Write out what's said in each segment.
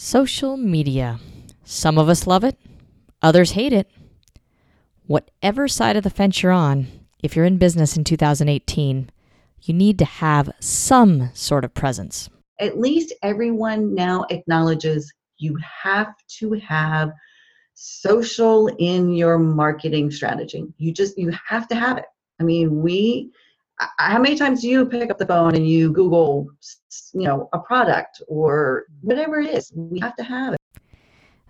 Social media. Some of us love it, others hate it. Whatever side of the fence you're on, if you're in business in 2018, you need to have some sort of presence. At least everyone now acknowledges you have to have social in your marketing strategy. You just you have to have it. I mean, we how many times do you pick up the phone and you google you know a product or whatever it is? We have to have it.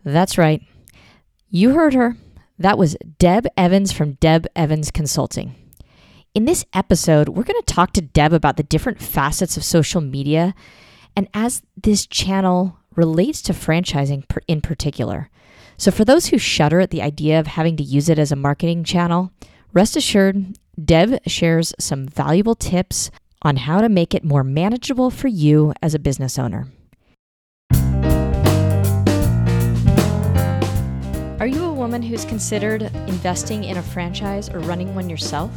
That's right. You heard her. That was deb evans from deb evans consulting. In this episode we're going to talk to deb about the different facets of social media and as this channel relates to franchising in particular. So for those who shudder at the idea of having to use it as a marketing channel rest assured Deb shares some valuable tips on how to make it more manageable for you as a business owner. Are you a woman who's considered investing in a franchise or running one yourself?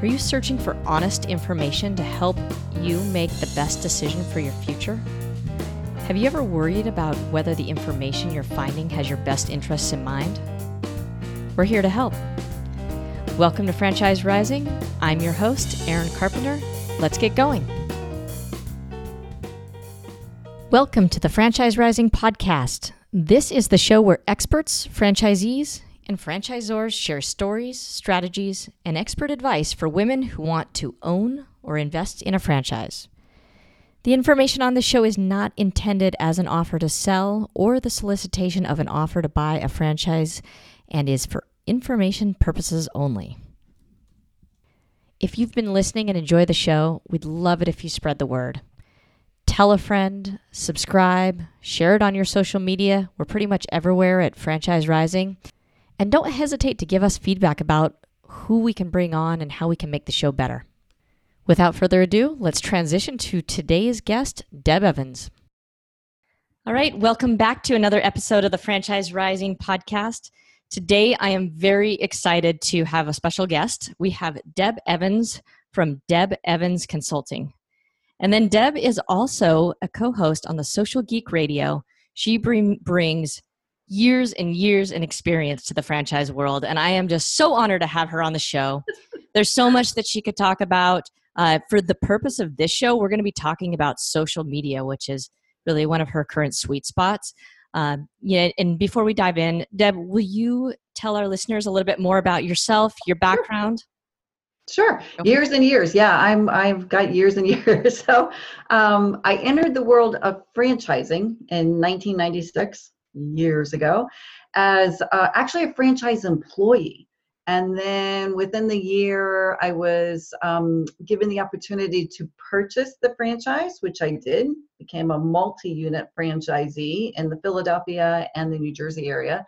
Are you searching for honest information to help you make the best decision for your future? Have you ever worried about whether the information you're finding has your best interests in mind? We're here to help. Welcome to Franchise Rising. I'm your host, Erin Carpenter. Let's get going. Welcome to the Franchise Rising podcast. This is the show where experts, franchisees, and franchisors share stories, strategies, and expert advice for women who want to own or invest in a franchise. The information on this show is not intended as an offer to sell or the solicitation of an offer to buy a franchise and is for information purposes only. If you've been listening and enjoy the show, we'd love it if you spread the word. Tell a friend, subscribe, share it on your social media. We're pretty much everywhere at Franchise Rising. And don't hesitate to give us feedback about who we can bring on and how we can make the show better. Without further ado, let's transition to today's guest, Deb Evans. All right, welcome back to another episode of the Franchise Rising podcast. Today, I am very excited to have a special guest. We have Deb Evans from Deb Evans Consulting. And then Deb is also a co host on the Social Geek Radio. She bring, brings years and years and experience to the franchise world. And I am just so honored to have her on the show. There's so much that she could talk about. Uh, for the purpose of this show, we're going to be talking about social media, which is really one of her current sweet spots. Um, yeah, and before we dive in, Deb, will you tell our listeners a little bit more about yourself, your background? Sure. Okay. Years and years. Yeah, I'm I've got years and years. So um, I entered the world of franchising in 1996, years ago, as uh, actually a franchise employee. And then within the year, I was um, given the opportunity to purchase the franchise, which I did, became a multi unit franchisee in the Philadelphia and the New Jersey area.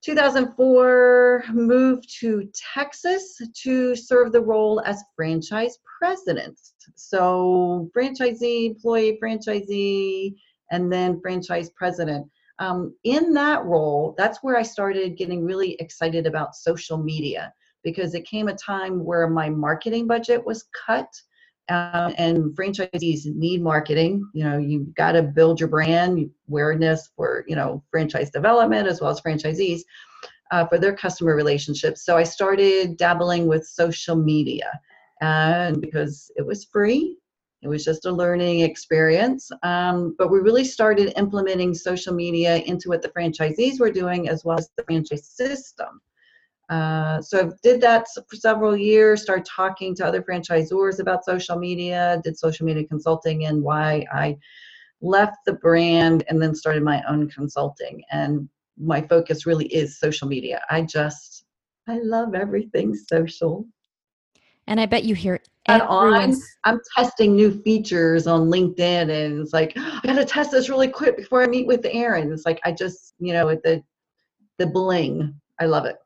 2004, moved to Texas to serve the role as franchise president. So, franchisee, employee, franchisee, and then franchise president um, in that role, that's where I started getting really excited about social media because it came a time where my marketing budget was cut. Uh, and franchisees need marketing. You know, you've got to build your brand awareness for you know franchise development as well as franchisees uh, for their customer relationships. So I started dabbling with social media, and because it was free, it was just a learning experience. Um, but we really started implementing social media into what the franchisees were doing as well as the franchise system. Uh, so I did that for several years, started talking to other franchisors about social media, did social media consulting and why I left the brand and then started my own consulting. And my focus really is social media. I just, I love everything social. And I bet you hear and on i'm testing new features on linkedin and it's like i gotta test this really quick before i meet with erin it's like i just you know the the bling. I love it.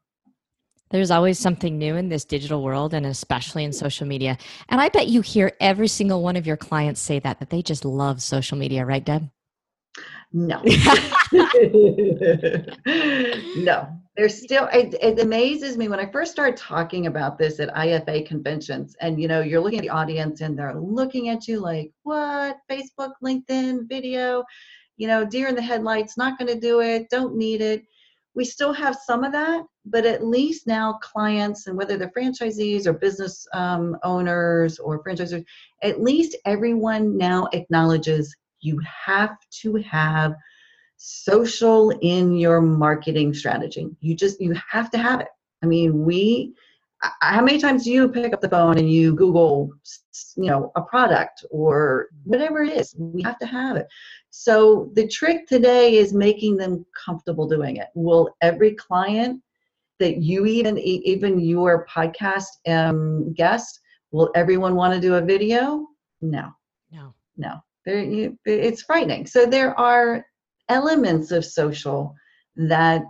There's always something new in this digital world and especially in social media. And i bet you hear every single one of your clients say that that they just love social media right deb? No. No there's still it, it, amazes me when i first started talking about this at ifa conventions and you know you're looking at the audience and they're looking at you like what facebook linkedin video you know, deer in the headlights, not going to do it, don't need it. We still have some of that, but at least now clients and whether they're franchisees or business um, owners or franchisors, at least everyone now acknowledges you have to have social in your marketing strategy. You just you have to have it. I mean, we how many times do you pick up the phone and you google you know a product or whatever it is? We have to have it. So the trick today is making them comfortable doing it. Will every client that you even even your podcast um, guest will everyone want to do a video? No. No. No. It's frightening. So there are elements of social that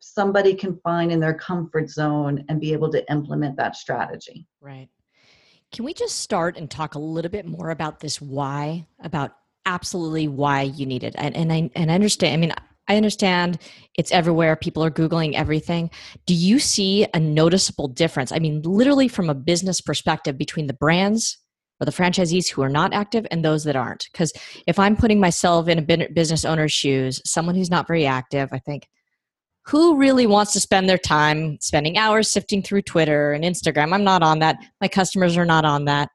somebody can find in their comfort zone and be able to implement that strategy. Right. Can we just start and talk a little bit more about this why, about absolutely why you need it? And, and I and I understand. I mean, I understand it's everywhere. People are Googling everything. Do you see a noticeable difference? I mean, literally from a business perspective between the brands or the franchisees who are not active and those that aren't. Because if I'm putting myself in a business owner's shoes, someone who's not very active, I think, who really wants to spend their time spending hours sifting through Twitter and Instagram? I'm not on that. My customers are not on that.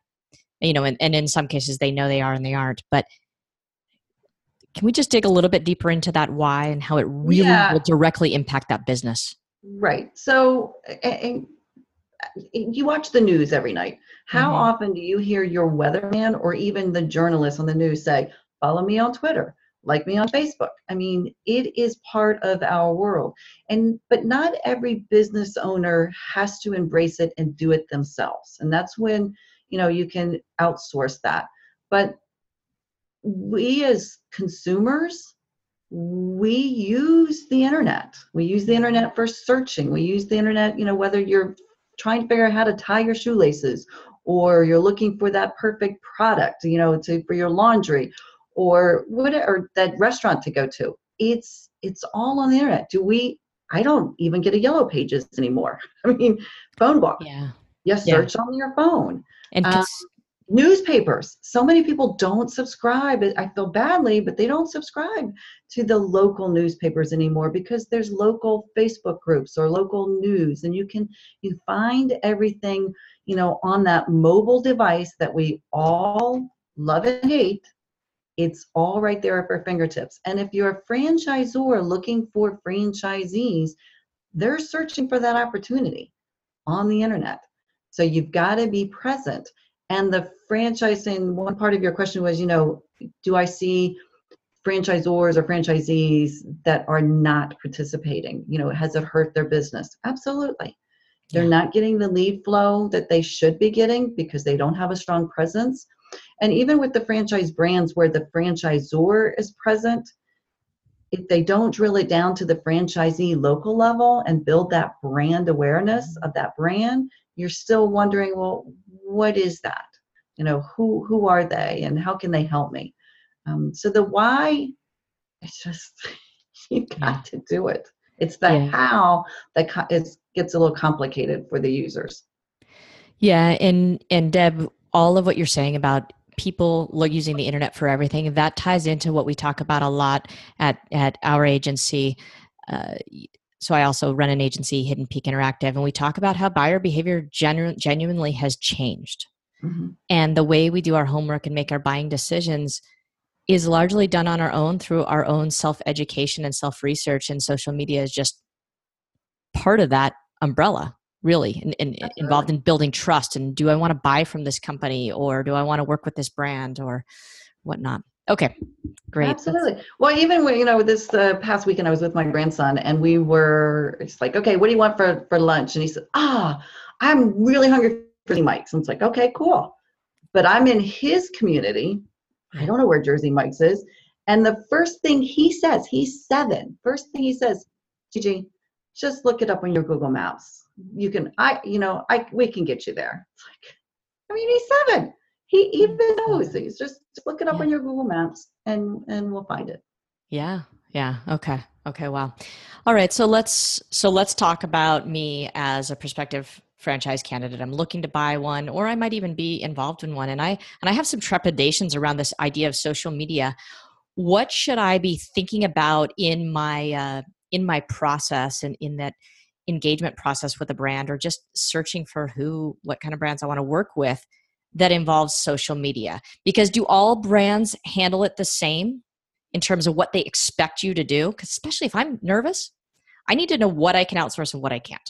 You know, and, and in some cases they know they are and they aren't. But can we just dig a little bit deeper into that why and how it really yeah. will directly impact that business? Right. So, and you watch the news every night. How mm-hmm. often do you hear your weatherman or even the journalist on the news say, follow me on Twitter? like me on Facebook. I mean, it is part of our world. And but not every business owner has to embrace it and do it themselves. And that's when, you know, you can outsource that. But we as consumers, we use the internet. We use the internet for searching. We use the internet, you know, whether you're trying to figure out how to tie your shoelaces or you're looking for that perfect product, you know, to for your laundry or what or that restaurant to go to. It's it's all on the internet. Do we i don't even get a yellow pages anymore. I mean phone book yeah. Yes yeah. search on your phone. And um, newspapers. So many people don't subscribe. I feel badly but they don't subscribe to the local newspapers anymore because there's local facebook groups or local news and you can you find everything you know on that mobile device that we all love and hate it's all right there at our fingertips. And if you're a franchisor looking for franchisees, they're searching for that opportunity on the internet. So you've got to be present. And the franchising, one part of your question was, you know, do I see franchisors or franchisees that are not participating? You know, has it hurt their business? Absolutely. They're yeah. not getting the lead flow that they should be getting because they don't have a strong presence. And even with the franchise brands where the franchisor is present, if they don't drill it down to the franchisee local level and build that brand awareness of that brand, you're still wondering, well, what is that? You know, who who are they and how can they help me? Um, so the why, it's just you got yeah. to do it. It's the yeah. how that it gets a little complicated for the users. Yeah, and and Deb, all of what you're saying about people using the internet for everything that ties into what we talk about a lot at at our agency uh, so i also run an agency hidden peak interactive and we talk about how buyer behavior genu- genuinely has changed mm-hmm. and the way we do our homework and make our buying decisions is largely done on our own through our own self-education and self-research and social media is just part of that umbrella really and, and involved in building trust and do i want to buy from this company or do i want to work with this brand or whatnot? Okay great. Absolutely. Well even when you know this uh, past weekend i was with my grandson and we were it's like okay what do you want for for lunch? And he said ah i'm really hungry for mike's and it's like okay cool. But i'm in his community i don't know where jersey mike's is. And the first thing he says he's seven. First thing he says gigi just look it up on your google maps. You can i you know i we can get you there. It's like i mean he's seven. He even mm-hmm. knows. He's just look it up yeah. on your google maps and and we'll find it. Yeah yeah okay okay wow. All right so let's so let's talk about me as a prospective franchise candidate. I'm looking to buy one or i might even be involved in one. And i and i have some trepidations around this idea of social media. What should I be thinking about in my uh, in my process and in that engagement process with a brand or just searching for who what kind of brands I want to work with that involves social media? Because do all brands handle it the same in terms of what they expect you to do? Because especially if I'm nervous I need to know what I can outsource and what I can't.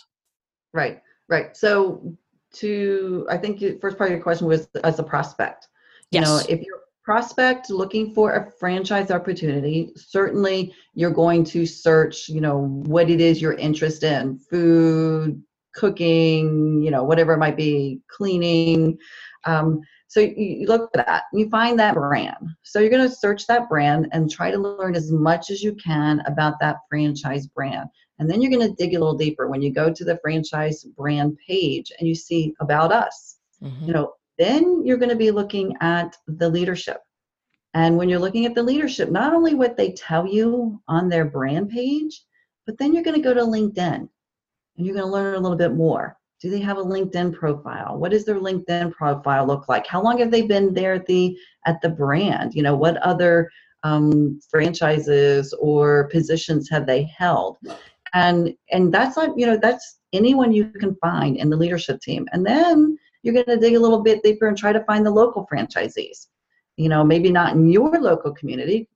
Right right. So to I think the first part of your question was as a prospect. Yes. you know if you're prospect looking for a franchise opportunity certainly you're going to search you know what it is you're interested in food cooking you know whatever it might be cleaning. Um, so you, you look for that you find that brand. So you're going to search that brand and try to learn as much as you can about that franchise brand and then you're going to dig a little deeper when you go to the franchise brand page and you see about us mm-hmm. you know then you're going to be looking at the leadership. And when you're looking at the leadership, not only what they tell you on their brand page, but then you're going to go to LinkedIn and you're going to learn a little bit more. Do they have a LinkedIn profile? What does their LinkedIn profile look like? How long have they been there at the at the brand? You know, what other um, franchises or positions have they held? And and that's not you know that's anyone you can find in the leadership team. And then you're going to dig a little bit deeper and try to find the local franchisees. You know, maybe not in your local community,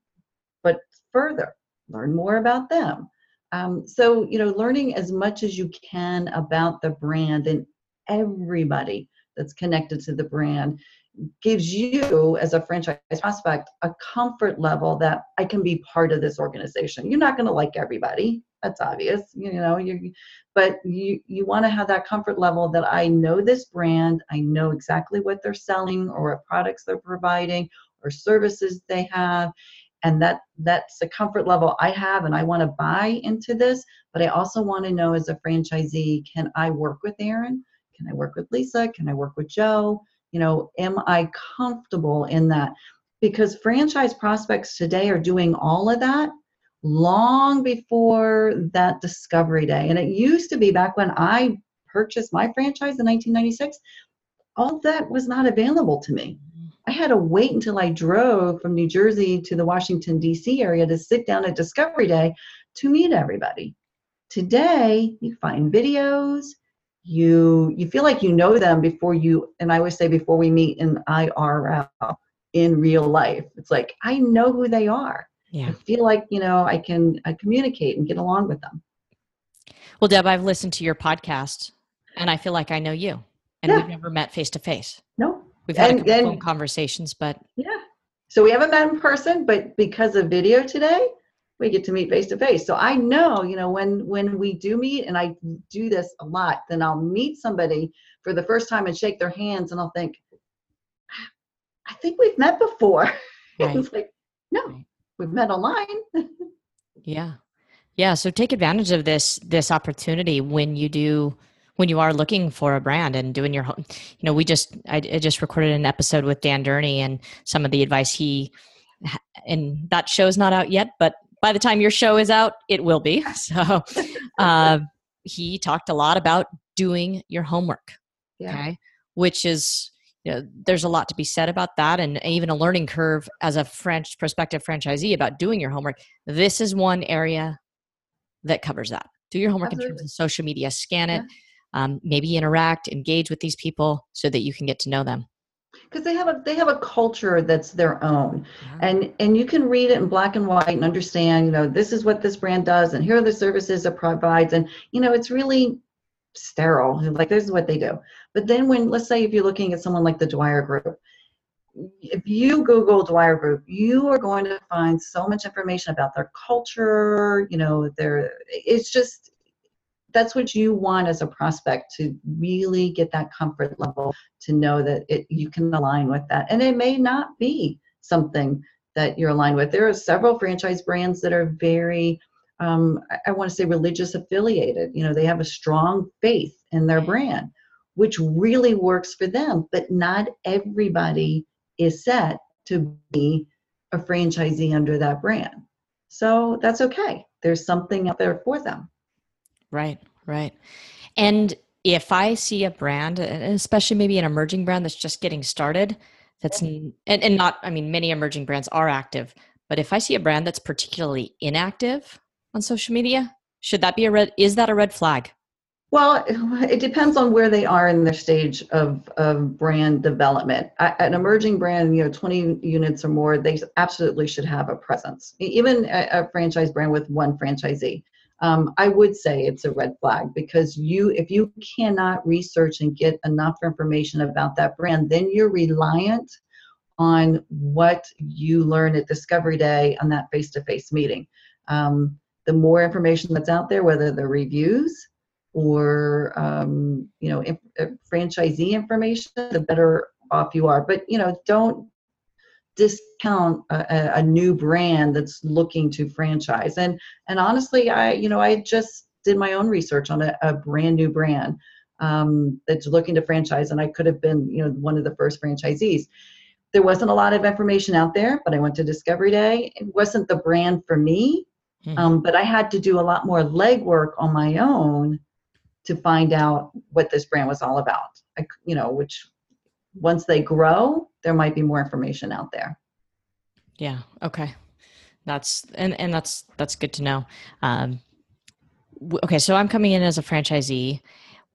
but further, learn more about them. Um, so, you know, learning as much as you can about the brand and everybody that's connected to the brand gives you as a franchise prospect a comfort level that I can be part of this organization. You're not going to like everybody. That's obvious, you know, you but you you want to have that comfort level that I know this brand, I know exactly what they're selling or what products they're providing or services they have and that that's the comfort level I have and I want to buy into this, but I also want to know as a franchisee, can I work with Erin? Can I work with Lisa? Can I work with Joe? You know am i comfortable in that? Because franchise prospects today are doing all of that long before that discovery day. And it used to be back when i purchased my franchise in 1996 all that was not available to me. Mm-hmm. I had to wait until i drove from new jersey to the washington d.c area to sit down at discovery day to meet everybody. Today you find videos you you feel like you know them before you and i always say before we meet in irl in real life. It's like i know who they are. Yeah. i feel like you know i can I communicate and get along with them. Well deb i've listened to your podcast and i feel like i know you and yeah. we've never met face to face no. We've had and, a couple and, phone conversations but yeah. So we haven't met in person but because of video today we get to meet face to face. So I know, you know, when when we do meet, and I do this a lot, then I'll meet somebody for the first time and shake their hands, and I'll think, ah, I think we've met before. Right. it's like, no, right. we've met online. yeah, yeah. So take advantage of this this opportunity when you do when you are looking for a brand and doing your home. You know, we just I, I just recorded an episode with Dan Durney and some of the advice he and that show's not out yet, but by the time your show is out, it will be. So uh, he talked a lot about doing your homework. Yeah. Okay. Which is, you know, there's a lot to be said about that and even a learning curve as a French prospective franchisee about doing your homework. This is one area that covers that. Do your homework Absolutely. in terms of social media, scan it, yeah. um, maybe interact, engage with these people so that you can get to know them because they have a they have a culture that's their own. Yeah. and and you can read it in black and white and understand you know this is what this brand does and here are the services it provides. And you know it's really sterile. Like this is what they do. But then when let's say if you're looking at someone like the dwyer group if you google dwyer group you are going to find so much information about their culture you know their it's just that's what you want as a prospect to really get that comfort level to know that it, you can align with that. And it may not be something that you're aligned with. There are several franchise brands that are very, um, I, I want to say, religious affiliated. You know, they have a strong faith in their brand, which really works for them. But not everybody is set to be a franchisee under that brand. So that's okay. There's something out there for them. Right, right. And if I see a brand, especially maybe an emerging brand that's just getting started, that's and, and not, I mean, many emerging brands are active, but if I see a brand that's particularly inactive on social media, should that be a red? Is that a red flag? Well, it depends on where they are in their stage of, of brand development. An emerging brand, you know, 20 units or more, they absolutely should have a presence. Even a, a franchise brand with one franchisee, um, I would say it's a red flag because you, if you cannot research and get enough information about that brand, then you're reliant on what you learn at Discovery Day on that face-to-face meeting. Um, the more information that's out there, whether the reviews or um, you know if, if uh, franchisee information, the better off you are. But you know, don't discount a, a, new brand that's looking to franchise. And and honestly, I you know I just did my own research on a, a brand new brand um, that's looking to franchise, and I could have been you know one of the first franchisees. There wasn't a lot of information out there, but I went to Discovery Day. It wasn't the brand for me, mm-hmm. um, but I had to do a lot more legwork on my own to find out what this brand was all about. I, you know, which once they grow, there might be more information out there. Yeah. Okay. That's and and that's that's good to know. Um, okay, so I'm coming in as a franchisee.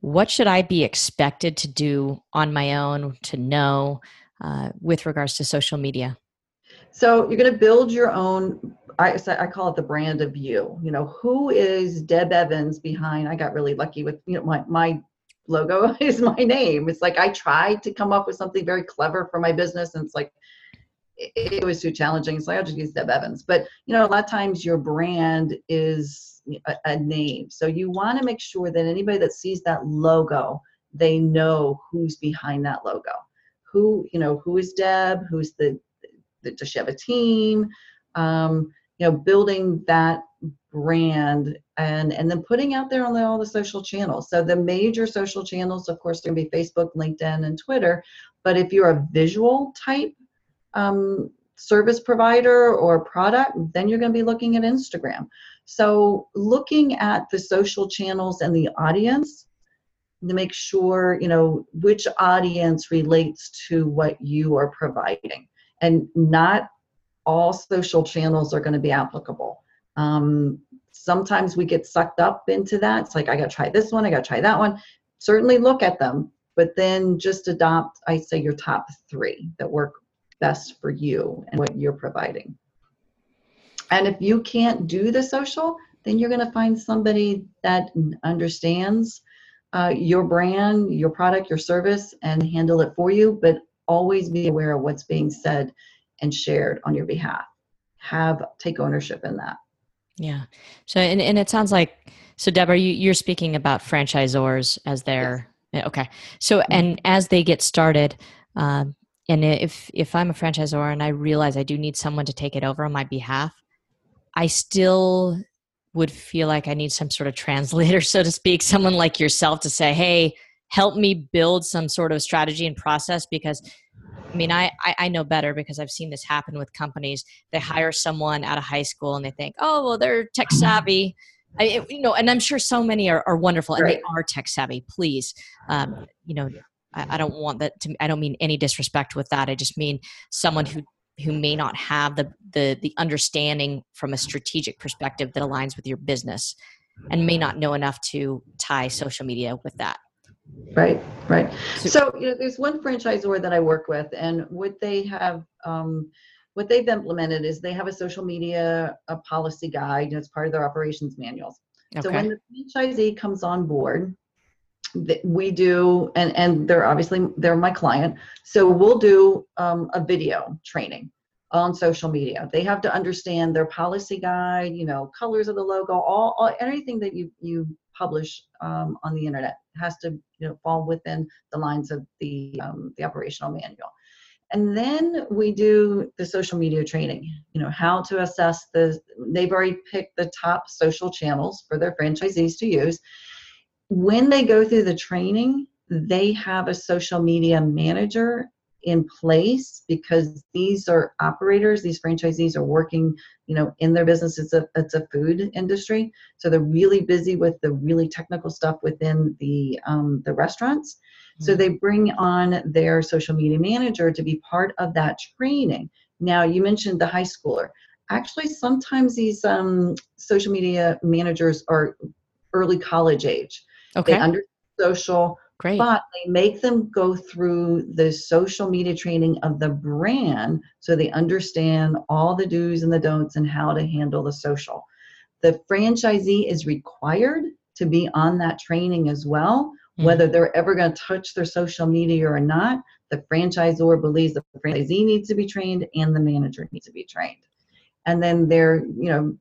What should I be expected to do on my own to know uh, with regards to social media? So you're going to build your own. I, I call it the brand of you. You know, who is Deb Evans behind? I got really lucky with you know my my logo is my name. It's like I tried to come up with something very clever for my business, and it's like it, it was too challenging. So I just use Deb Evans. But you know, a lot of times your brand is a, a name, so you want to make sure that anybody that sees that logo, they know who's behind that logo. Who you know, who is Deb? Who's the does she have a team? Um, you know, building that brand and and then putting out there on the, all the social channels. So the major social channels, of course, to be Facebook, LinkedIn, and Twitter. But if you're a visual type um, service provider or product, then you're going to be looking at Instagram. So looking at the social channels and the audience to make sure you know which audience relates to what you are providing and not all social channels are going to be applicable. Um, sometimes we get sucked up into that. It's like, I got to try this one, I got to try that one. Certainly look at them, but then just adopt, I say, your top three that work best for you and what you're providing. And if you can't do the social, then you're going to find somebody that understands uh, your brand, your product, your service, and handle it for you, but always be aware of what's being said and shared on your behalf. Have take ownership in that. Yeah. So and, and it sounds like so Deborah, you, you're speaking about franchisors as their yes. okay. So mm-hmm. and as they get started, um, and if if I'm a franchisor and I realize I do need someone to take it over on my behalf, I still would feel like I need some sort of translator, so to speak, someone like yourself to say, "Hey, help me build some sort of strategy and process because I mean, I, I know better because I've seen this happen with companies. They hire someone out of high school and they think, oh, well, they're tech savvy. I, you know, and I'm sure so many are, are wonderful and right. they are tech savvy. Please, um, you know, I, I, don't want that to. I don't mean any disrespect with that. I just mean someone who who may not have the the the understanding from a strategic perspective that aligns with your business, and may not know enough to tie social media with that. Right, right. So you know, there's one franchisor that I work with, and what they have, um, what they've implemented is they have a social media a policy guide, and it's part of their operations manuals. Okay. So when the franchisee comes on board, we do, and and they're obviously they're my client, so we'll do um, a video training on social media. They have to understand their policy guide, you know, colors of the logo, all, all anything that you you publish um, on the internet has to you know fall within the lines of the um, the operational manual. And then we do the social media training, you know, how to assess the, they've already picked the top social channels for their franchisees to use. When they go through the training, they have a social media manager in place because these are operators these franchisees are working you know in their business it's a it's a food industry so they're really busy with the really technical stuff within the um, the restaurants mm-hmm. so they bring on their social media manager to be part of that training now you mentioned the high schooler actually sometimes these um, social media managers are early college age. Okay. They under social, Great. but they make them go through the social media training of the brand so they understand all the do's and the don'ts and how to handle the social. The franchisee is required to be on that training as well, Mhm. whether they're ever going to touch their social media or not. The franchisor believes the franchisee needs to be trained and the manager needs to be trained. And then they're, you know,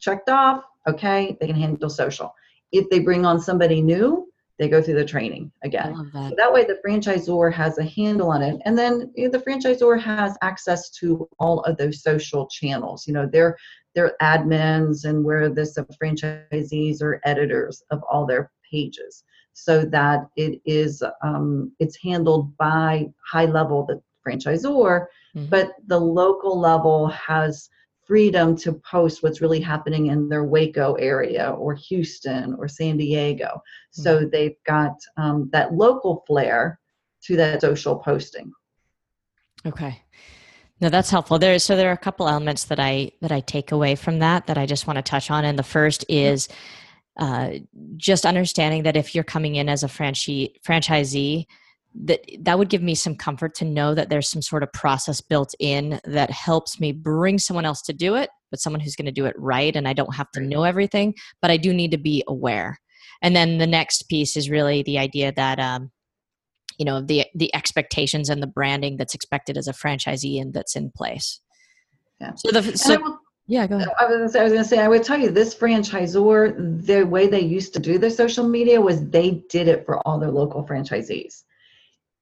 checked off, okay, they can handle social. If they bring on somebody new, they go through the training again. that. So that way the franchisor has a handle on it. And then you know, the franchisor has access to all of those social channels. You know, they're they're admins and where this the franchisees are editors of all their pages. So that it is um, it's handled by high level the franchisor, Mhm. but the local level has freedom to post what's really happening in their Waco area or Houston or San Diego. So they've got um, that local flair to that social posting. Okay. No, that's helpful. There, so there are a couple elements that I that I take away from that that I just want to touch on. And the first is uh, just understanding that if you're coming in as a franchi- franchisee, that that would give me some comfort to know that there's some sort of process built in that helps me bring someone else to do it, but someone who's going to do it right, and I don't have to know everything, but I do need to be aware. And then the next piece is really the idea that um, you know the the expectations and the branding that's expected as a franchisee and that's in place. Yeah. So the so yeah, go ahead. I was, gonna say, I was gonna say, I would tell you, this franchisor, the way they used to do their social media was they did it for all their local franchisees.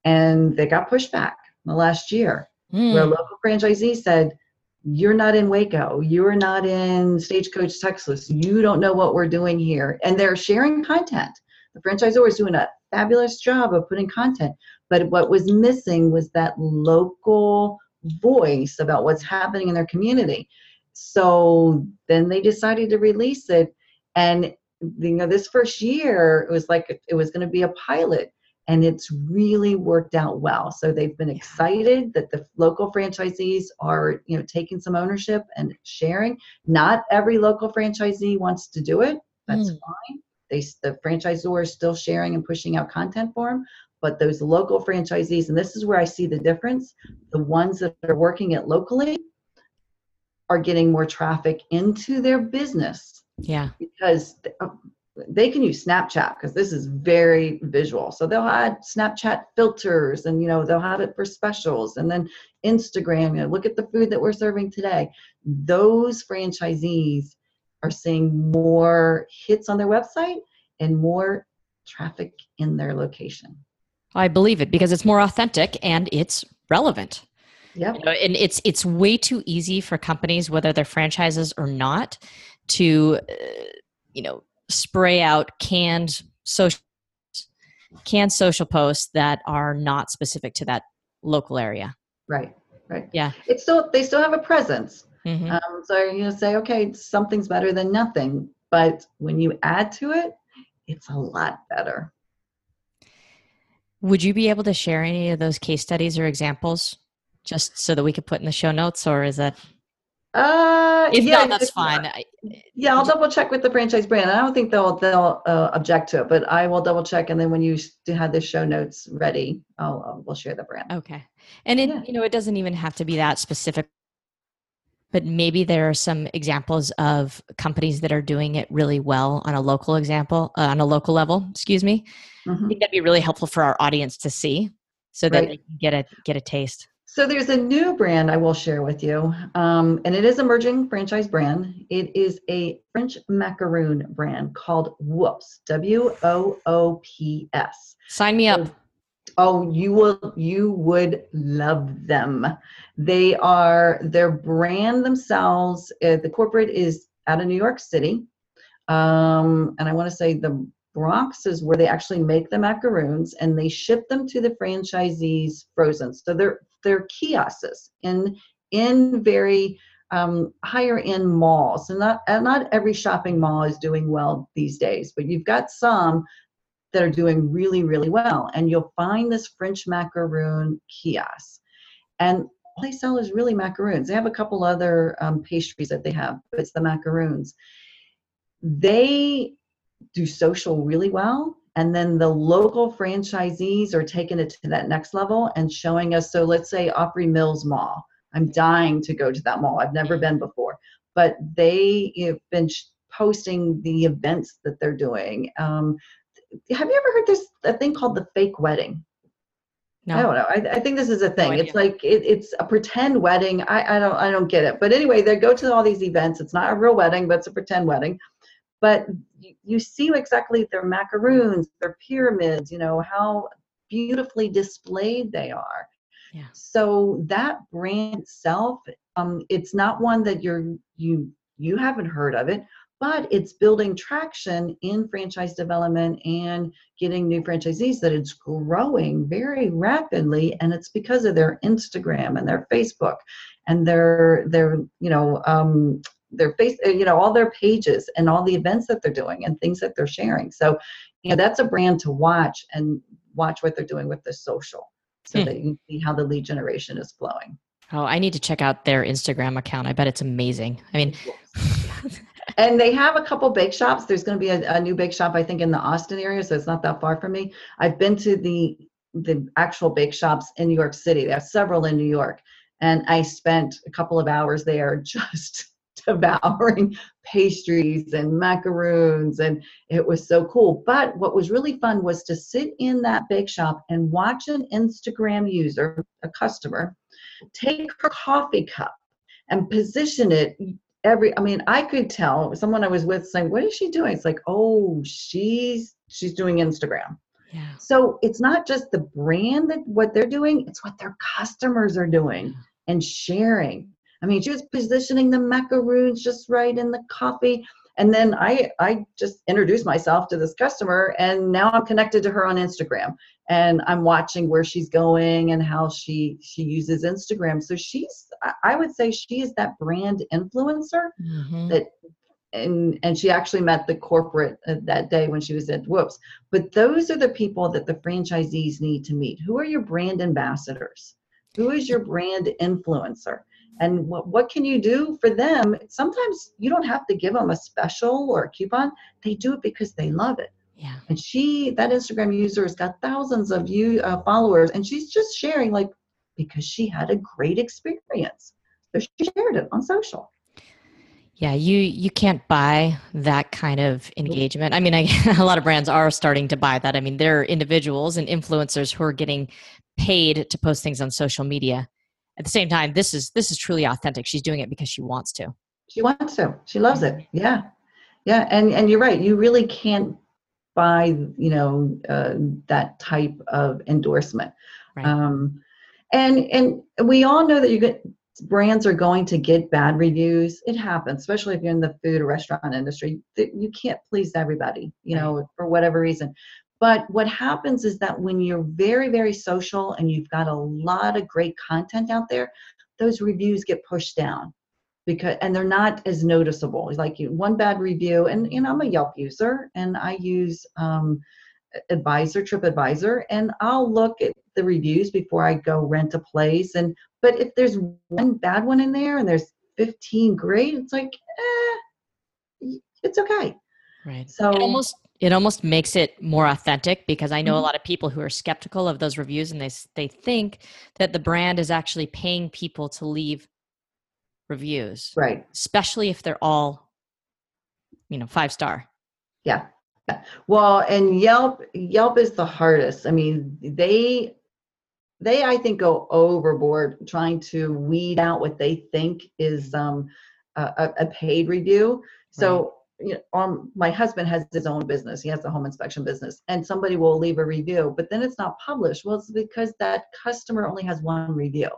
And they got pushed back the last year, where a Mm, local franchisee said, you're not in Waco, you're not in Stagecoach, Texas, you don't know what we're doing here. And they're sharing content. The franchisor is doing a fabulous job of putting content, but what was missing was that local voice about what's happening in their community. So then they decided to release it. And you know, this first year it was like it was going to be a pilot and it's really worked out well. So they've been excited that the local franchisees are, you know, taking some ownership and sharing. Not every local franchisee wants to do it. That's Mm. fine. They the franchisor is still sharing and pushing out content for them, but those local franchisees, and this is where I see the difference. The ones that are working it locally are getting more traffic into their business yeah. because uh, they can use Snapchat because this is very visual. So they'll add Snapchat filters and you know they'll have it for specials and then Instagram, you know, look at the food that we're serving today. Those franchisees are seeing more hits on their website and more traffic in their location. I believe it because it's more authentic and it's relevant. Yep. You know, and it's it's way too easy for companies, whether they're franchises or not, to uh, you know spray out canned social canned social posts that are not specific to that local area. Right. Right. Yeah. It's still they still have a presence. Mhm. Um, so you're say, okay, something's better than nothing. But when you add to it, it's a lot better. Would you be able to share any of those case studies or examples, just so that we could put in the show notes, or is that Uh, if yeah, not, that's fine. I, Yeah, I'll double check with the franchise brand. I don't think they'll they'll uh, object to it, but I will double check, and then when you have the show notes ready, I'll, I'll we'll share the brand. Okay. And it Yeah. you know it doesn't even have to be that specific but maybe there are some examples of companies that are doing it really well on a local example uh, on a local level, excuse me. I Mhm. think that'd be really helpful for our audience to see so that Right. they can get a get a taste. So there's a new brand I will share with you, um, and it is emerging franchise brand. It is a French macaroon brand called Woops, W O O P S. Sign me up. Oh, you will you would love them. They are their brand themselves. Uh, the corporate is out of New York City, um, and I want to say the Bronx is where they actually make the macaroons, and they ship them to the franchisees frozen. So they're they're kiosks in in very um, higher end malls, and not not every shopping mall is doing well these days, but you've got some that are doing really, really well. And you'll find this French macaroon kiosk. And they sell is really macaroons. They have a couple other um, pastries that they have, but it's the macaroons. They do social really well. And then the local franchisees are taking it to that next level and showing us. So let's say Opry Mills Mall. I'm dying to go to that mall. I've never been before, but they have been posting the events that they're doing. Um, have you ever heard this a thing called the fake wedding? No. I don't know. I, I think this is a thing. No it's like it, it's a pretend wedding. I, I don't I don't get it. But anyway, they go to all these events. It's not a real wedding, but it's a pretend wedding. But you, you see exactly their macaroons, their pyramids. You know how beautifully displayed they are. Yeah. So that brand itself, um, it's not one that you're you you haven't heard of it, but it's building traction in franchise development and getting new franchisees that it's growing very rapidly and it's because of their instagram and their facebook and their their you know um, their face you know all their pages and all the events that they're doing and things that they're sharing so you know that's a brand to watch and watch what they're doing with the social so hmm. that you can see how the lead generation is flowing Oh, I need to check out their Instagram account. I bet it's amazing. I mean, and they have a couple bake shops. There's going to be a, a, new bake shop, I think, in the Austin area, so it's not that far from me. I've been to the the actual bake shops in New York City. They have several in New York, and I spent a couple of hours there just devouring pastries and macaroons, and it was so cool. But what was really fun was to sit in that bake shop and watch an Instagram user, a customer, take her coffee cup and position it every i mean i could tell someone i was with saying what is she doing it's like oh she's she's doing instagram yeah. so it's not just the brand that what they're doing it's what their customers are doing and sharing i mean she was positioning the macaroons just right in the coffee. And then i i just introduced myself to this customer and now i'm connected to her on instagram. And i'm watching where she's going and how she she uses instagram. So she's i would say she is that brand influencer mm-hmm. that and and she actually met the corporate uh, that day when she was at woops. But those are the people that the franchisees need to meet. Who are your brand ambassadors? Who is your brand influencer and what, what can you do for them sometimes you don't have to give them a special or a coupon they do it because they love it yeah. And she, that Instagram user has got thousands of you uh, followers, and she's just sharing like because she had a great experience. So she shared it on social. Yeah, you you can't buy that kind of engagement. I mean, I, a lot of brands are starting to buy that. I mean, there are individuals and influencers who are getting paid to post things on social media. At the same time, this is this is truly authentic. She's doing it because she wants to. She wants to. She loves it. Yeah, yeah. And and you're right. You really can't buy you know uh, that type of endorsement right. um, and and we all know that you get brands are going to get bad reviews it happens especially if you're in the food or restaurant industry you can't please everybody you know right. for whatever reason but what happens is that when you're very very social and you've got a lot of great content out there those reviews get pushed down because and they're not as noticeable. Like one bad review, and you know I'm a Yelp user, and I use um, Advisor, TripAdvisor, and I'll look at the reviews before I go rent a place. And but if there's one bad one in there and there's 15 great, it's like, eh, it's okay. Right. So almost it almost makes it more authentic because I know mm-hmm. a lot of people who are skeptical of those reviews and they they think that the brand is actually paying people to leave reviews. Right. Especially if they're all, you know, five star. Yeah. Well, and Yelp Yelp is the hardest. I mean, they they I think go overboard trying to weed out what they think is um, a, a paid review. So you know, um, my husband has his own business. He has a home inspection business, and somebody will leave a review, but then it's not published. Well, it's because that customer only has one review.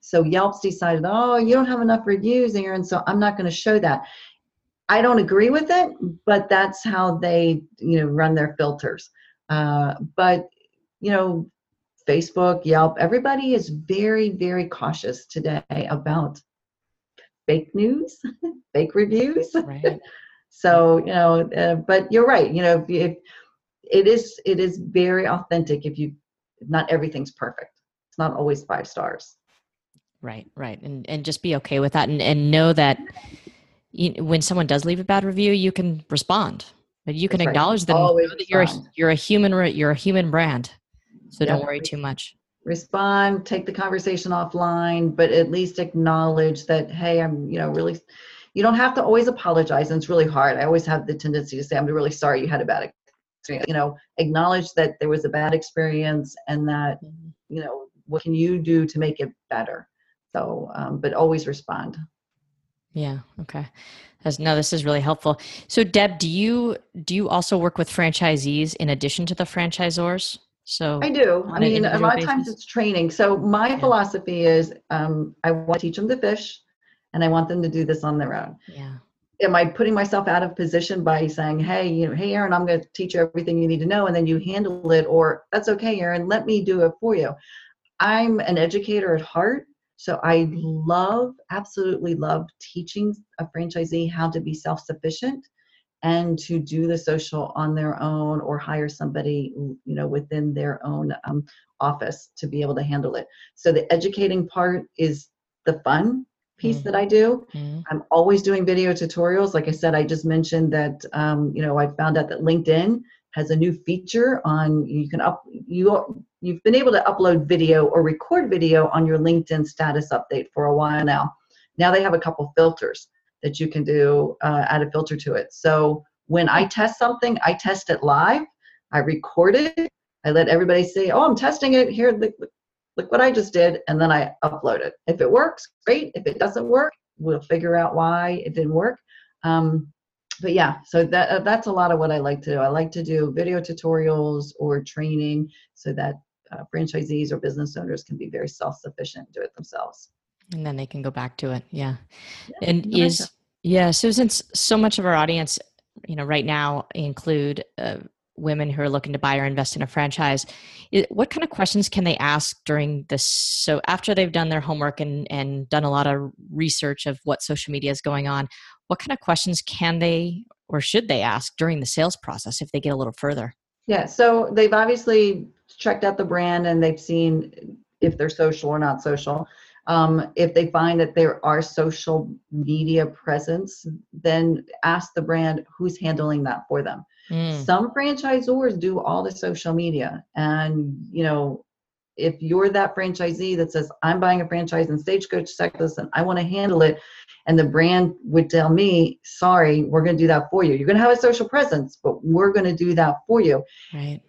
So Yelp's decided, oh, you don't have enough reviews, Erin, so I'm not going to show that. I don't agree with it, but that's how they, you know, run their filters. Uh, but you know, Facebook, Yelp, everybody is very, very cautious today about fake news, fake reviews. Right. So you know, uh, but you're right. You know, if, if it is, it is very authentic. If you, not everything's perfect. It's not always five stars. Right, right, and and just be okay with that, and and know that you, when someone does leave a bad review, you can respond, but you can That's right. acknowledge them. Always that you're a, respond. you're a human. You're a human brand, so don't worry too much. respond take the conversation offline but at least acknowledge that hey i'm you know really you don't have to always apologize and it's really hard i always have the tendency to say i'm really sorry you had a bad experience you know acknowledge that there was a bad experience and that Mhm. you know what can you do to make it better so um, but always respond Yeah. Okay. That's, no, this is really helpful. So, Deb, do you do you also work with franchisees in addition to the franchisors? So, I do. I mean, a lot of times it's training. So my Yeah. philosophy is um, I want to teach them to fish and I want them to do this on their own. yeah. Am I putting myself out of position by saying, hey, you know, hey, Erin, I'm going to teach you everything you need to know and then you handle it? Or that's okay, Erin, let me do it for you. I'm an educator at heart. So I love, absolutely love teaching a franchisee how to be self sufficient and to do the social on their own or hire somebody you know within their own um, office to be able to handle it so the educating part is the fun piece Mhm. that i do. Mhm. i'm always doing video tutorials. Like i said i just mentioned that um, you know i found out that linkedin has a new feature on you can up you you've been able to upload video or record video on your linkedin status update for a while now. Now they have a couple filters that you can do uh, add a filter to it. So when i test something i test it live. I record it. I let everybody see oh i'm testing it. Here look, look what i just did and then i upload it if it works great if it doesn't work we'll figure out why it didn't work um, but yeah so that uh, that's a lot of what i like to do i like to do video tutorials or training so that uh, franchisees or business owners can be very self-sufficient and do it themselves And then they can go back to it. Yeah. Yeah, and is yeah. So since so much of our audience, you know, right now include uh, women who are looking to buy or invest in a franchise, what kind of questions can they ask during this? So after they've done their homework and and done a lot of research of what social media is going on, what kind of questions can they or should they ask during the sales process if they get a little further? Yeah, so they've obviously checked out the brand and they've seen if they're social or not social. Um, if they find that there are social media presence, then ask the brand who's handling that for them. Mm, Some franchisors do all the social media, and you know, if you're that franchisee that says, "I'm buying a franchise in Stagecoach, Texas, and I want to handle it," and the brand would tell me, "Sorry, we're going to do that for you. You're going to have a social presence, but we're going to do that for you." right.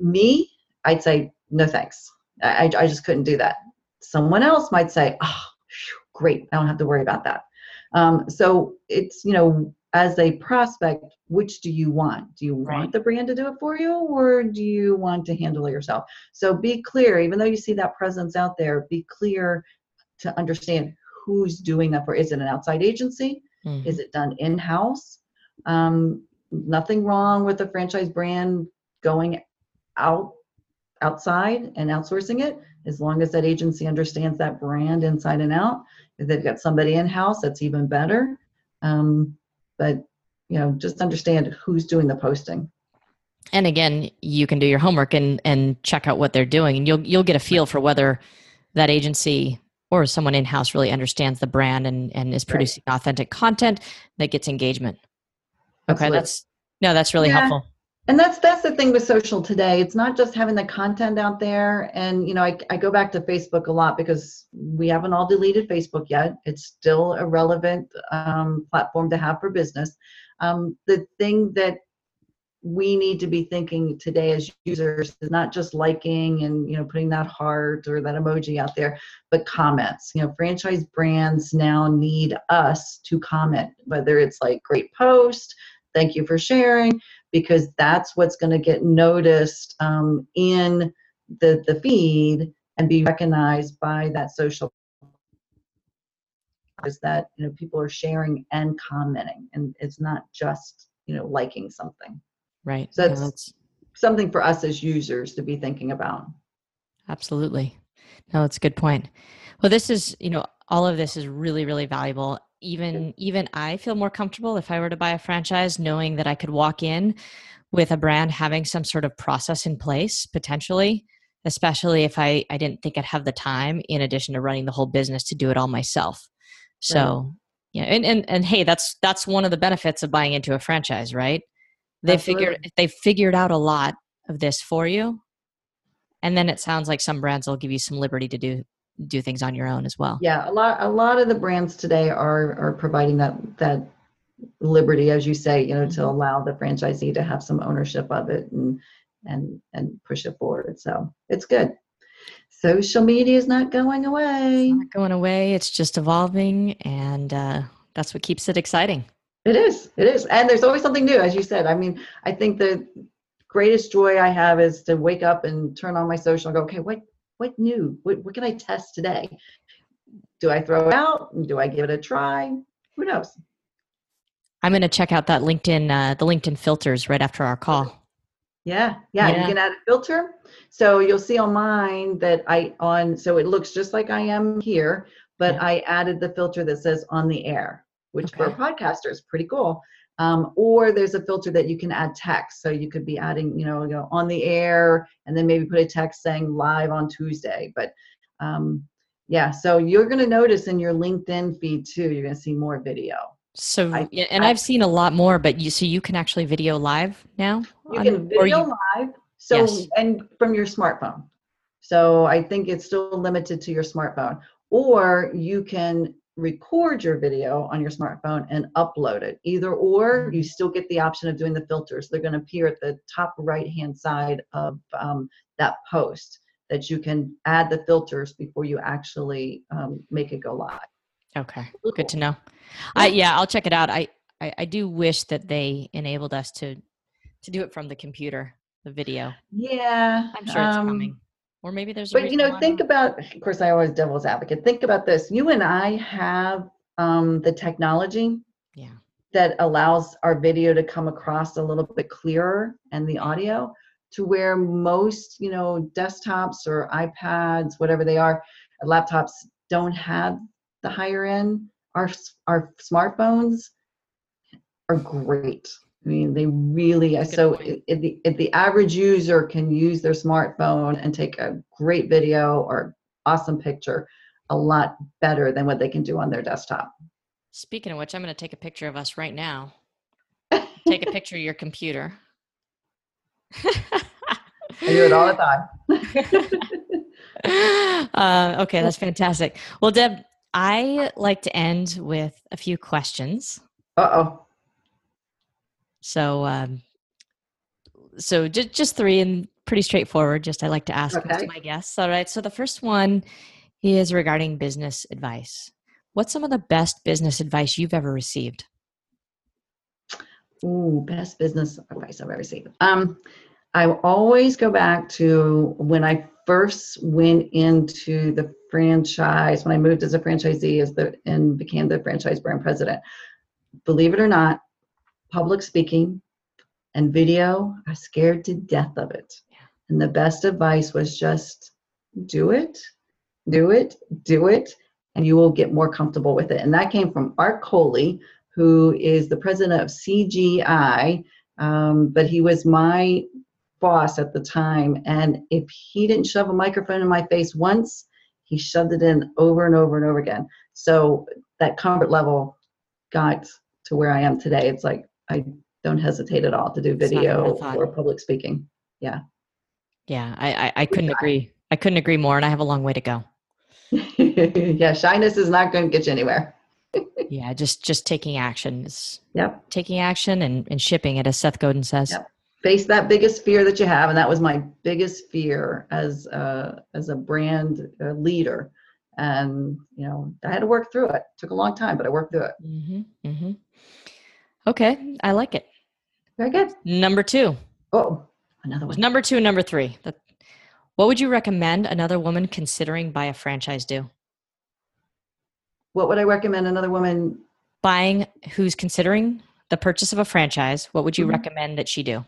me, I'd say, no thanks. I, I just couldn't do that. Someone else might say, oh, great, I don't have to worry about that. Um, so it's, you know, as a prospect, which do you want? Do you want Right. the brand to do it for you or do you want to handle it yourself? So be clear, even though you see that presence out there, be clear to understand who's doing that for. Is it an outside agency? Mhm. Is it done in house? Um, nothing wrong with the franchise brand going out outside and outsourcing it as long as that agency understands that brand inside and out. If they've got somebody in house, that's even better. Um, but you know, just understand who's doing the posting. and again you can do your homework and and check out what they're doing and you'll you'll get a feel for whether that agency or someone in house really understands the brand and and is Right. producing authentic content that gets engagement okay Absolutely. that's no that's really Yeah. helpful and that's that's the thing with social today. It's not just having the content out there. And you know I, I go back to facebook a lot because we haven't all deleted facebook yet. It's still a relevant um, platform to have for business. Um, the thing that we need to be thinking today as users is not just liking and you know putting that heart or that emoji out there but comments. You know franchise brands now need us to comment whether it's like great post thank you for sharing because that's what's going to get noticed um, in the the feed and be recognized by that social is that you know people are sharing and commenting and it's not just you know liking something. Right. So that's- that's something for us as users to be thinking about. Absolutely. No it's a good point. Well this is you know all of this is really really valuable even even i feel more comfortable if i were to buy a franchise knowing that i could walk in with a brand having some sort of process in place potentially especially if I, I didn't think I'd have the time in addition to running the whole business to do it all myself. So yeah, and, and and hey, that's that's one of the benefits of buying into a franchise, right? They figured they figured out a lot of this for you. And then it sounds like some brands will give you some liberty to do do things on your own as well. Yeah, a lot a lot of the brands today are are providing that that liberty, as you say, you know, to Mhm. allow the franchisee to have some ownership of it and and and push it forward. So it's good. Social media is not going away. It's not going away. It's just evolving, and uh, that's what keeps it exciting. It is. It is. And there's always something new, as you said. I mean, I think the greatest joy I have is to wake up and turn on my social and go, okay, what what new? What what can I test today? Do I throw it out? Do I give it a try? Who knows? I'm going to check out that LinkedIn, uh, the LinkedIn filters right after our call. Yeah, yeah, Yeah. You can add a filter. So you'll see on mine that I on so it looks just like I am here, but Yeah. I added the filter that says on the air, which for a Okay. podcaster is pretty cool. Um, or there's a filter that you can add text. So you could be adding, you know, you know, on the air and then maybe put a text saying live on Tuesday. But um, yeah, so you're going to notice in your LinkedIn feed too, you're going to see more video. So, I- and I- I've seen a lot more, but you so you can actually video live now. You on- can video you- live. So Yes. and from your smartphone. So I think it's still limited to your smartphone. Or you can record your video on your smartphone and upload it. Either or, Mm-hmm. you still get the option of doing the filters. They're going to appear at the top right hand side of um, that post that you can add the filters before you actually um, make it go live. Okay, good to know. I yeah, I'll check it out. I, I I do wish that they enabled us to to do it from the computer, the video. Yeah. I'm sure it's um, coming. Or maybe there's a But you know, think about. Of course, I always devil's advocate. Think about this. You and I have um, the technology yeah. that allows our video to come across a little bit clearer and the audio to where most, you know, desktops or iPads, whatever they are, laptops don't have the higher end. Our our smartphones are great. I mean, they really Good so if the if the average user can use their smartphone and take a great video or awesome picture a lot better than what they can do on their desktop. Speaking of which, I'm going to take a picture of us right now. Take a picture of your computer. I do it all the time. uh, okay, that's fantastic. Well, Deb, I like to end with a few questions. Uh-oh. So, um, so just just three and pretty straightforward. Just I like to ask Okay. my guests. All right. So the first one is regarding business advice. What's some of the best business advice you've ever received? Ooh, best business advice I've ever received. Um, I always go back to when I first went into the franchise, when I moved as a franchisee as the and became the franchise brand president. Believe it or not, public speaking and video, I was scared to death of it. Yeah. And the best advice was just do it, do it, do it, and you will get more comfortable with it. And that came from Art Coley, who is the president of CGI, um, but he was my boss at the time. And if he didn't shove a microphone in my face once, he shoved it in over and over and over again. So that comfort level got to where I am today. It's like I don't hesitate at all to do It's not even a video or public speaking. Yeah, I I, I couldn't agree. I couldn't agree more, and I have a long way to go. yeah, shyness is not going to get you anywhere. Yeah, just just taking action is Yep. taking action and, and shipping it, as Seth Godin says. Yep. Face that biggest fear that you have, and that was my biggest fear as a, as a brand leader. And you know, I had to work through it. Took a long time, but I worked through it. hmm hmm Okay, I like it. Very good. Number two. Oh, another one. number two and number three. What would you recommend another woman considering buy a franchise do? What would I recommend another woman? Buying who's considering the purchase of a franchise, what would you Mhm. recommend that she do?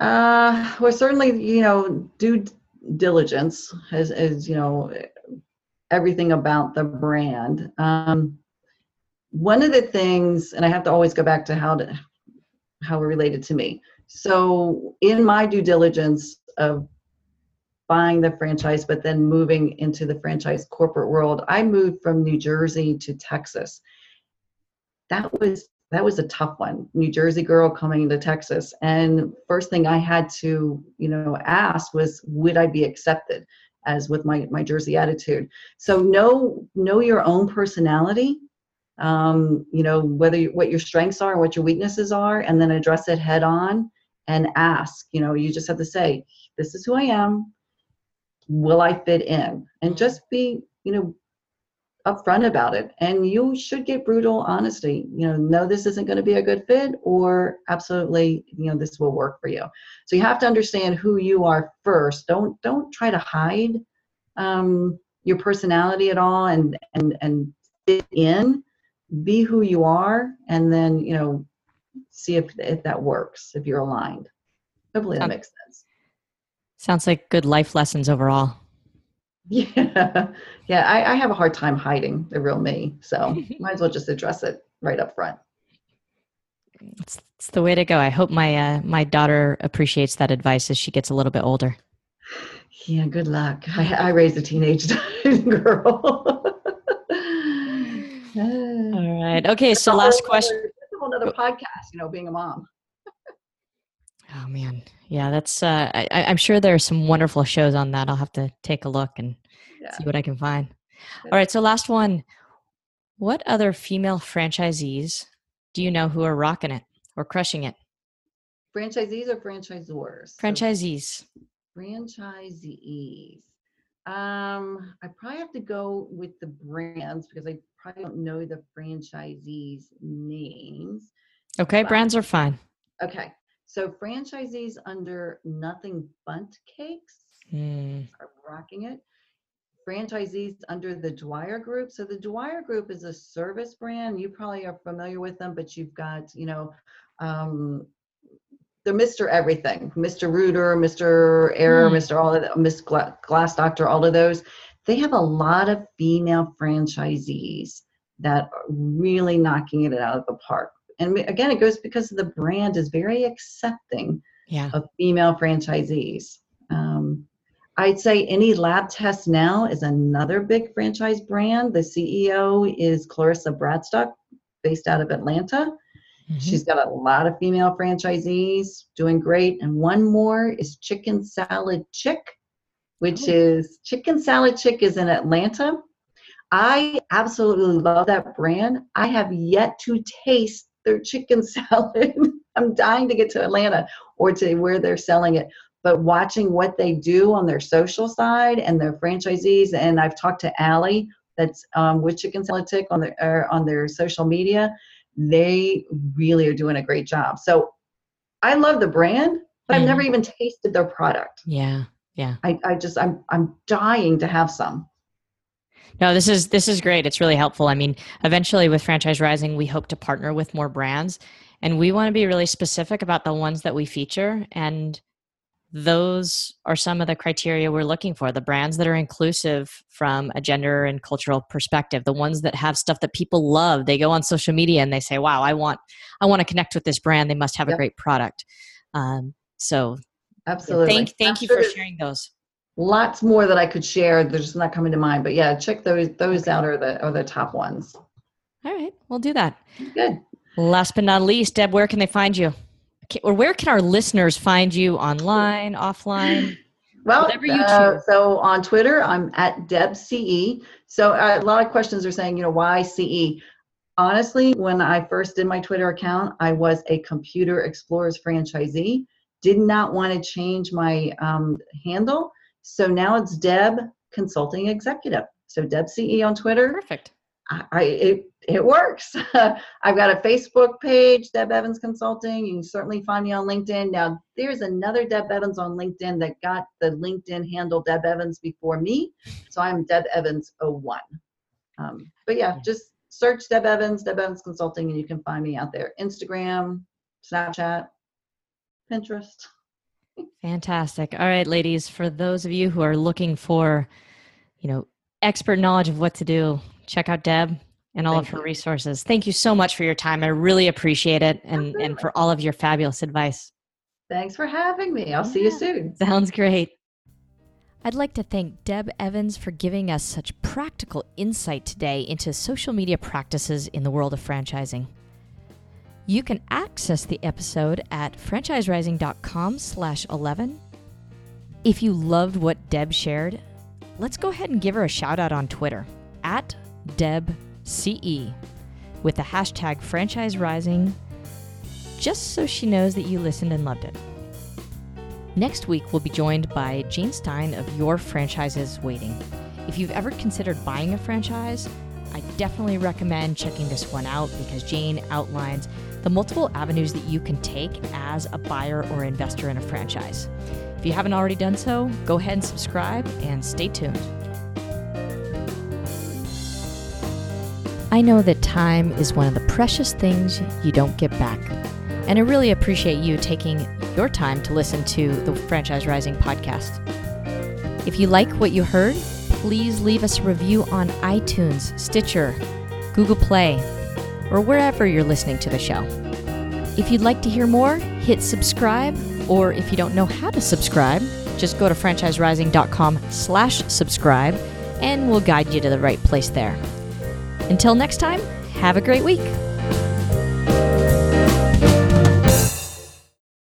Uh, well, certainly, you know, due diligence as, as you know, everything about the brand. Um, one of the things, and I have to always go back to how to how it related to me. So, in my due diligence of buying the franchise, but then moving into the franchise corporate world. I moved from New Jersey to Texas. That was that was a tough one. New Jersey girl coming to Texas, and first thing I had to you know ask was, would I be accepted? As with my my Jersey attitude. So know know your own personality. Um, you know whether what your strengths are and what your weaknesses are, and then address it head on and ask. You know, you just have to say, "This is who I am will I fit in? And just be, you know, upfront about it. And you should get brutal honesty. You know, no, this isn't going to be a good fit, or absolutely, you know, this will work for you. So you have to understand who you are first. Don't don't try to hide um, your personality at all and and and fit in. Be who you are, and then you know, see if if that works. If you're aligned. Hopefully that makes sense. Sounds like good life lessons overall. Yeah, yeah. I, I have a hard time hiding the real me, so might as well just address it right up front. It's, it's the way to go. I hope my uh, my daughter appreciates that advice as she gets a little bit older. Yeah, good luck. I, I raised a teenage girl. All right. Okay. So last question. Another podcast. You know, being a mom. Oh man, yeah, that's. Uh, I, I'm sure there are some wonderful shows on that. I'll have to take a look and yeah. see what I can find. All right, so last one. What other female franchisees do you know who are rocking it or crushing it? Franchisees or franchisors? Franchisees. Franchisees. Um, I probably have to go with the brands because I probably don't know the franchisees' names. Okay, but, brands are fine. Okay. So franchisees under Nothing Bundt Cakes mm. are rocking it. Franchisees under the Dwyer Group. So the Dwyer Group is a service brand. You probably are familiar with them, but you've got, you know, um, the Mr. Everything, Mr. Rooter, Mr. Air, mm. Mr. All of the, Miss Gla- Glass Doctor, all of those. They have a lot of female franchisees that are really knocking it out of the park. And again it goes because the brand is very accepting yeah. of female franchisees. Um, i'd say any lab test now is another big franchise brand. The ceo is clarissa bradstock based out of atlanta. Mm-hmm. she's got a lot of female franchisees doing great. And one more is chicken salad chick which is chicken salad chick is in atlanta I absolutely love that brand. I have yet to taste their chicken salad. I'm dying to get to Atlanta or to where they're selling it. But watching what they do on their social side and their franchisees, and I've talked to Allie, that's um, with Chicken Salad Chick on their er, on their social media. They really are doing a great job. So I love the brand, but mm-hmm. I've never even tasted their product. Yeah, yeah. I, I just I'm I'm dying to have some. No, this is this is great. It's really helpful. I mean, eventually with Franchise Rising, we hope to partner with more brands, and we want to be really specific about the ones that we feature and those are some of the criteria we're looking for the brands that are inclusive from a gender and cultural perspective the ones that have stuff that people love they go on social media and they say wow i want i want to connect with this brand they must have yep. a great product um, so absolutely thank, thank you for sharing those lots more that I could share. They're just not coming to mind. But yeah, check those those okay. out are the are the top ones. All right, we'll do that. Good. Last but not least, Deb, where can they find you? Or where can our listeners find you online, offline? Well, uh, so on Twitter, I'm at Deb CE. So uh, a lot of questions are saying, you know, why CE? Honestly, when I first did my Twitter account, I was a Computer Explorers franchisee. Did not want to change my um, handle so now it's Deb Consulting Executive. So Deb CE on Twitter. Perfect. I, I it, it works. I've got a Facebook page, Deb Evans Consulting. You can certainly find me on LinkedIn. Now there's another Deb Evans on LinkedIn that got the LinkedIn handle Deb Evans before me. So I'm Deb Evans 01. Um, but yeah, just search Deb Evans, Deb Evans Consulting, and you can find me out there. Instagram, Snapchat, Pinterest. Fantastic. All right, ladies, for those of you who are looking for, you know, expert knowledge of what to do, check out Deb and all Thank of her you. resources. Thank you so much for your time. I really appreciate it and, and for all of your fabulous advice. Thanks for having me. I'll yeah. see you soon. Sounds great. I'd like to thank Deb Evans for giving us such practical insight today into social media practices in the world of franchising. You can access the episode at franchiserising.com slash 11. If you loved what Deb shared, let's go ahead and give her a shout out on Twitter at DebCE with the hashtag franchiserising just so she knows that you listened and loved it. Next week, we'll be joined by Jane Stein of Your Franchises Waiting. If you've ever considered buying a franchise, I definitely recommend checking this one out because Jane outlines the multiple avenues that you can take as a buyer or investor in a franchise. If you haven't already done so, go ahead and subscribe and stay tuned. I know that time is one of the precious things you don't get back. And I really appreciate you taking your time to listen to the Franchise Rising podcast. If you like what you heard, please leave us a review on iTunes, Stitcher, Google Play, or wherever you're listening to the show. If you'd like to hear more, hit subscribe, or if you don't know how to subscribe, just go to franchiserising.com slash subscribe and we'll guide you to the right place there. Until next time, have a great week.